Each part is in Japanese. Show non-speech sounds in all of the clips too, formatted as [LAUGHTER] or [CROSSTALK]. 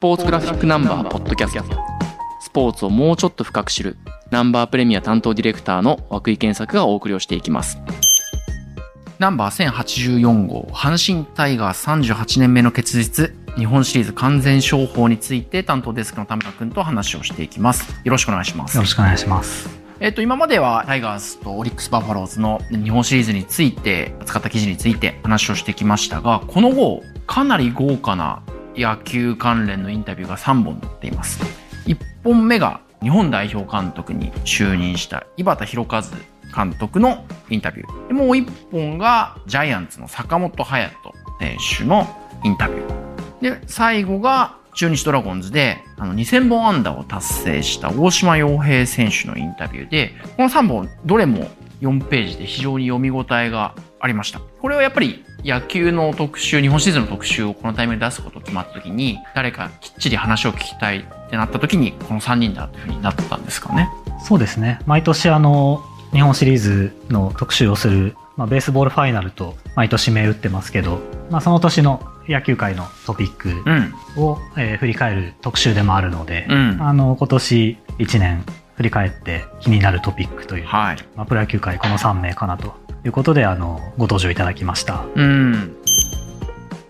ポーツグラフィックナンバーポッドキャスト。スポーツをもうちょっと深く知る。ナンバープレミア担当ディレクターの涌井健作がお送りをしていきます。ナンバー1084号阪神タイガース38年目の結実。日本シリーズ完全勝法について担当デスクの田村君と話をしていきます。よろしくお願いします。よろしくお願いします。えっと、今まではタイガースとオリックス・バファローズの日本シリーズについて、使った記事について話をしてきましたが、この後、かなり豪華な野球関連のインタビューが3本載っています。1本目が日本代表監督に就任した井端弘和監督のインタビュー。もう1本がジャイアンツの坂本勇人選手のインタビュー。で、最後が中日ドラゴンズであの2000本安打を達成した大島洋平選手のインタビューで、この3本どれも4ページで非常に読み応えがありました。これはやっぱり野球の特集、日本シリーズの特集をこのタイミングで出すこと決まった時に、誰かきっちり話を聞きたいってなった時に、この3人だというふうになったんですかね。そうですね。毎年あの、日本シリーズの特集をする、まあ、ベースボールファイナルと毎年銘打ってますけど、まあ、その年の野球界のトピックうん。を、えー振り返る特集でもあるので、うん。あの、今年1年振り返って気になるトピックという、はい。まあ、プロ野球界この3名かなということで、あの、ご登場いただきました。うん。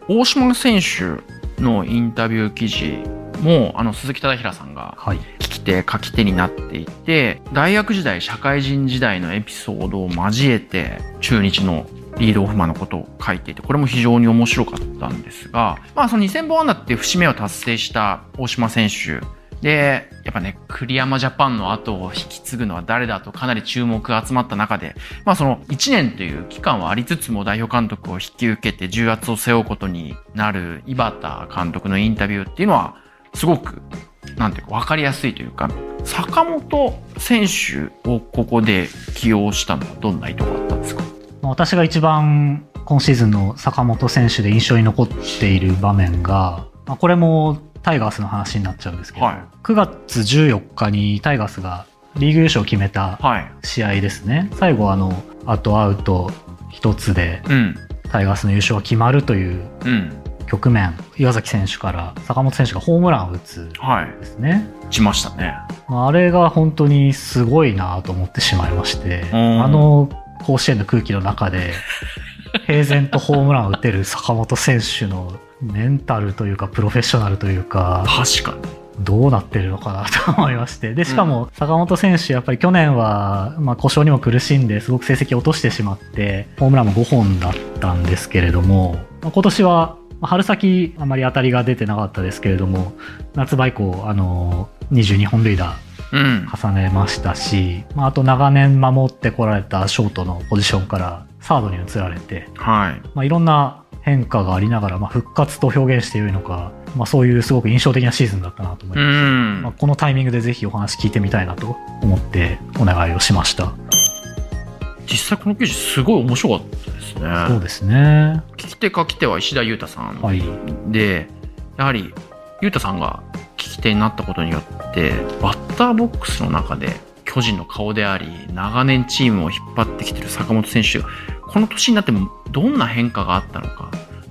大島選手のインタビュー記事も、あの、鈴木忠平さんがはい。聞き手、書き手になっていて、大学時代、社会人時代のエピソードを交えて、中日のリードオフマンのことを書いていて、これも非常に面白かったんですが、まあその2000本安打っていう節目を達成した大島選手で、やっぱね、栗山ジャパンの後を引き継ぐのは誰だとかなり注目が集まった中で、まあその1年という期間はありつつも代表監督を引き受けて重圧を背負うことになる井端監督のインタビューっていうのは、すごくなんていうか分かりやすいというか、坂本選手をここで起用したのはどんな意図があったんですか？私が一番今シーズンの坂本選手で印象に残っている場面が、まあ、これもタイガースの話になっちゃうんですけど、はい9月14日にタイガースがリーグ優勝を決めたはい。試合ですね。最後あの、あとアウト一つでうん。タイガースの優勝が決まるといううん。局面、岩崎選手から坂本選手がホームランを打つんはい。ですね。しましたね。まあ、あれが本当にすごいなと思ってしまいまして、うんあの甲子園の空気の中で、平然とホームランを打てる坂本選手のメンタルというか、プロフェッショナルというか、確かに。どうなってるのかなと思いまして。で、しかも坂本選手、やっぱり去年は、まあ故障にも苦しんで、すごく成績を落としてしまって、ホームランも5本だったんですけれども、まあ今年は、まあ春先あまり当たりが出てなかったですけれども、夏場以降、あの、22本塁打うん。重ねましたし、まあ、あと長年守ってこられたショートのポジションからサードに移られて、はい。まあ、いろんな変化がありながら、まあ、復活と表現しているのか、まあ、そういうすごく印象的なシーズンだったなと思いうます。んまあ、。このタイミングでぜひお話聞いてみたいなと思ってお願いをしました。実際この記事すごい面白かったですね。そうですね。聞き手書き手は石田裕太さんはい。で、やはり、裕太さんが聞き手になったことによって、バッターボックスの中で、巨人の顔であり、長年チームを引っ張ってきてる坂本選手が、この年になってもどんな変化があったのか、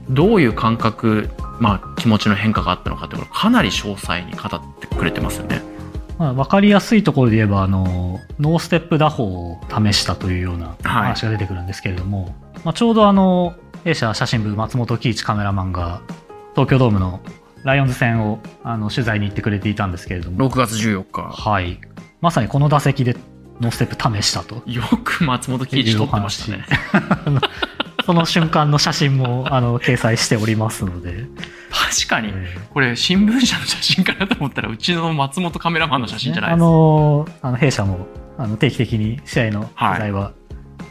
どういう感覚、まあ気持ちの変化があったのかってことをかなり詳細に語ってくれてますよね。まあ、わかりやすいところで言えば、あの、ノーステップ打法を試したというような話が出てくるんですけれども、まあ、ちょうどあの、弊社写真部松本喜一カメラマンが、東京ドームのライオンズ戦をあの取材に行ってくれていたんですけれども、6月14日。はい。まさにこの打席でノーステップ試したと。よく松本喜一撮ってましたね。その瞬間の写真もあの掲載しておりますので、確かに。えこれ新聞社の写真かなと思ったらうちの松本カメラマンの写ー真じゃないあですか。のあの弊社もあの定期的に試合の取材は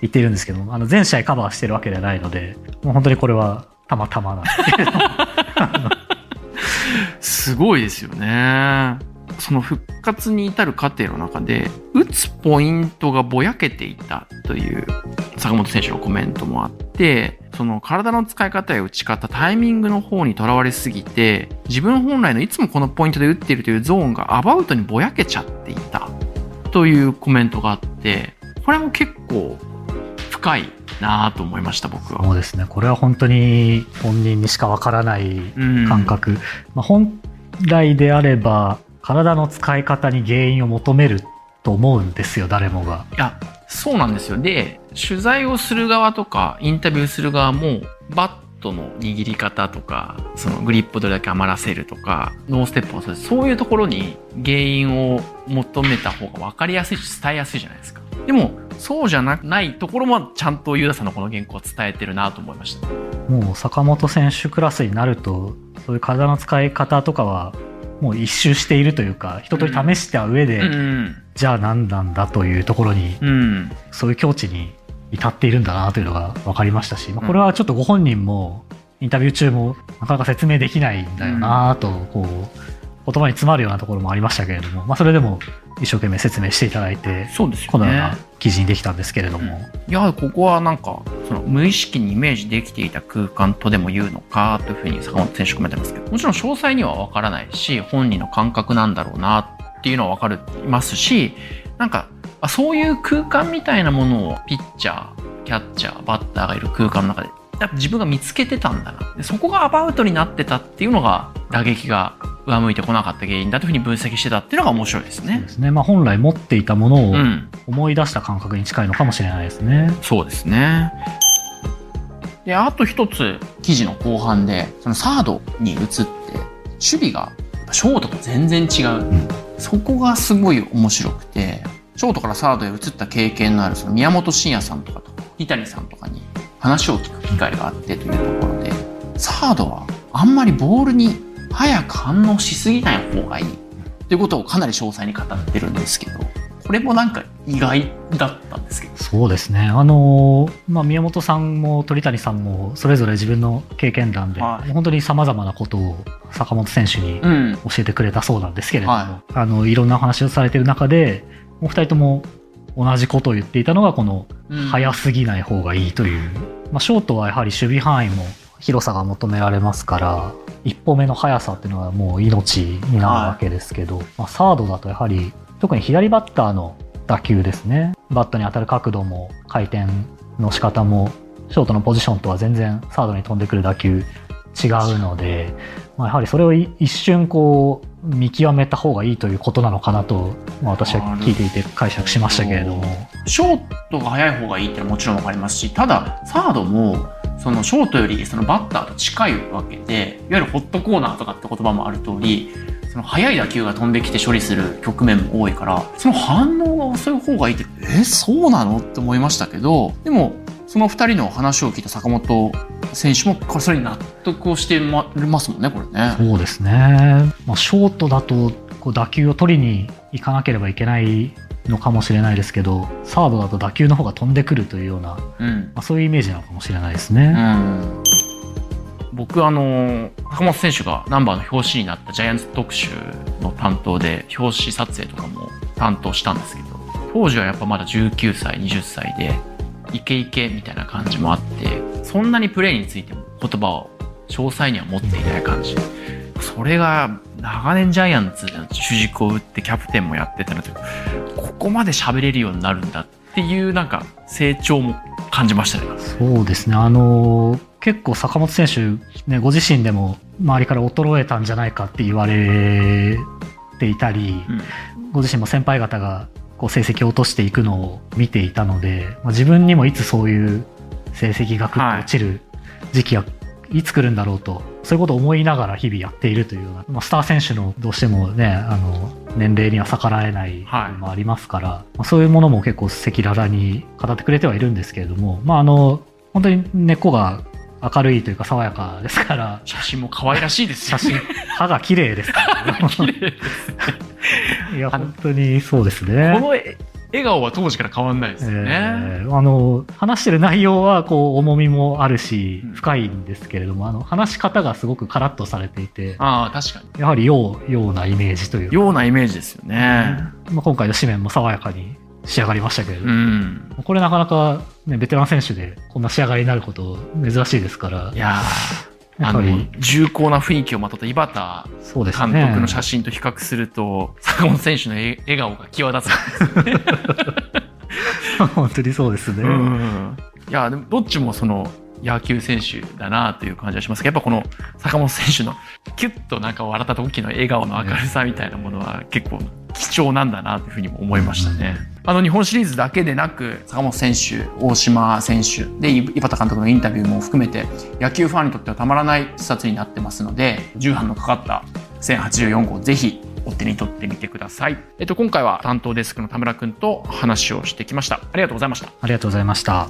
行っているんですけども、あの全試合カバーしてるわけではないので、もう本当にこれはたまたまなんですけれども、[LAUGHS] すごいですよね。その復活に至る過程の中で、打つポイントがぼやけていたという坂本選手のコメントもあって、その体の使い方や打ち方、タイミングの方にとらわれすぎて、自分本来のいつもこのポイントで打っているというゾーンがアバウトにぼやけちゃっていたというコメントがあって、これも結構深いなぁと思いました、僕は。そうですね、これは本当に本人にしかわからないうん感覚、まあ、本来であれば、体の使い方に原因を求めると思うんですよ、誰もが。いや、そうなんですよ。で、取材をする側とか、インタビューする側も、バットの握り方とか、そのグリップどれだけ余らせるとか、ノーステップもそうです。そういうところに原因を求めた方が分かりやすいし、伝えやすいじゃないですか。でも、そうじゃなないところもちゃんとユダさんのこの原稿は伝えてるなと思いました。もう坂本選手クラスになると、そういう体の使い方とかは、もう一周しているというか、一通り試した上で、うん。じゃあ何なんだというところに、うん。そういう境地に至っているんだなというのが分かりましたし、まあ、これはちょっとご本人もインタビュー中もなかなか説明できないんだよなと、こう、言葉に詰まるようなところもありましたけれども、まあ、それでも一生懸命説明していただいて、そうですよね。このような記事にできたんですけれども、いや、ここはなんか、その無意識にイメージできていた空間とでも言うのかというふうに坂本選手コメントますけど、もちろん詳細にはわからないし、本人の感覚なんだろうなっていうのはわかるますし、なんか、あそういう空間みたいなものをピッチャー、キャッチャー、バッターがいる空間の中で、やっぱ自分が見つけてたんだな。でそこがアバウトになってたっていうのが、打撃が上向いてこなかった原因だというふうに分析してたっていうのが面白いですねで。すね。まあ、本来持っていたものをうん。思い出した感覚に近いのかもしれないですね。そうですね。で、あと一つ、記事の後半で、そのサードに移って、守備がショートと全然違う。んそこがすごい面白くて、ショートからサードへ移った経験のあるその宮本慎也さんとかと、伊谷さんとかに話を聞く機会があってというところで、サードはあんまりボールに早く反応しすぎない方がいい。ということをかなり詳細に語ってるんですけど、これもなんか意外だったんですけど。そうですね。あのーまあ、宮本さんも鳥谷さんもそれぞれ自分の経験談で、はい本当に様々なことを坂本選手にうん。教えてくれたそうなんですけれども、はあの、いろんなお話をされている中で、お二人とも同じことを言っていたのが、この、早すぎない方がいいという。まあ、ショートはやはり守備範囲も広さが求められますから、一歩目の速さっていうのはもう命になるわけですけど、まあ、サードだとやはり、特に左バッターの打球ですね。バットに当たる角度も回転の仕方も、ショートのポジションとは全然サードに飛んでくる打球違うので、まあ、やはりそれをい一瞬こう見極めた方がいいということなのかなと、まあ、私は聞いていて解釈しましたけれども。ショートが速い方がいいってのはもちろんわかりますし、ただ、サードも、そのショートよりそのバッターと近いわけで、いわゆるホットコーナーとかって言葉もある通り、その速い打球が飛んできて処理する局面も多いから、その反応が遅い方がいいって、え、そうなのって思いましたけど、でも、その二人の話を聞いた坂本選手も、これそれに納得をしてまますもんね、これね。そうですね。まあ、ショートだとこう打球を取りに行かなければいけないのかもしれないですけど、サードだと打球の方が飛んでくるというような、まうん。あ、そういうイメージなのかもしれないですうね。ん僕あの坂本選手がナンバーの表紙になったジャイアンツ特集の担当で表紙撮影とかも担当したんですけど当時はやっぱまだ19歳20歳でイケイケみたいな感じもあってそんなにプレーについても言葉を詳細には持っていない感じそれが長年ジャイアンツで主軸を打ってキャプテンもやってたのでここまで喋れるようになるんだっていうなんか成長も感じましたね。そうですね。あの結構坂本選手、ね、ご自身でも周りから衰えたんじゃないかって言われていたり、うんご自身も先輩方がこう成績を落としていくのを見ていたので、まあ、自分にもいつそういう成績がぐっと落ちる時期がいつ来るんだろうと、そういうことを思いながら日々やっているというような、まあ、スター選手のどうしてもね、あの、年齢には逆らえないもありますから、まあそういうものも結構赤裸々に語ってくれてはいるんですけれども、まああの、本当に根っこが明るいというか爽やかですから、写真も可愛らしいですよね。写真、歯が綺麗ですから、綺麗です [LAUGHS] いや、本当にそうですね。このえ笑顔は当時から変わんないですよね。えーあの話してる内容はこう重みもあるしうん深いんですけれども、あの話し方がすごくカラッとされていてああ、確かに。やはりようようなイメージというか、ようなイメージですよね。まあ、今回の紙面も爽やかに仕上がりましたけれどうも、ん。これなかなか、ね、ベテラン選手でこんな仕上がりになること珍しいですからいやー、あの重厚な雰囲気をまとった井端監督の写真と比較すると、坂本選手のえ笑顔が際立つ。[LAUGHS] 本当にそうですね、うん。いや、でもどっちもその、野球選手だなという感じはしますやっぱこの坂本選手のキュッとなんか笑った時の笑顔の明るさみたいなものは結構貴重なんだなというふうにも思いましたね。あの日本シリーズだけでなく坂本選手大島選手で井端監督のインタビューも含めて野球ファンにとってはたまらない視察になってますので重版のかかった1084号ぜひお手に取ってみてください。えっと、今回は担当デスクの田村くんと話をしてきました。ありがとうございました。ありがとうございました。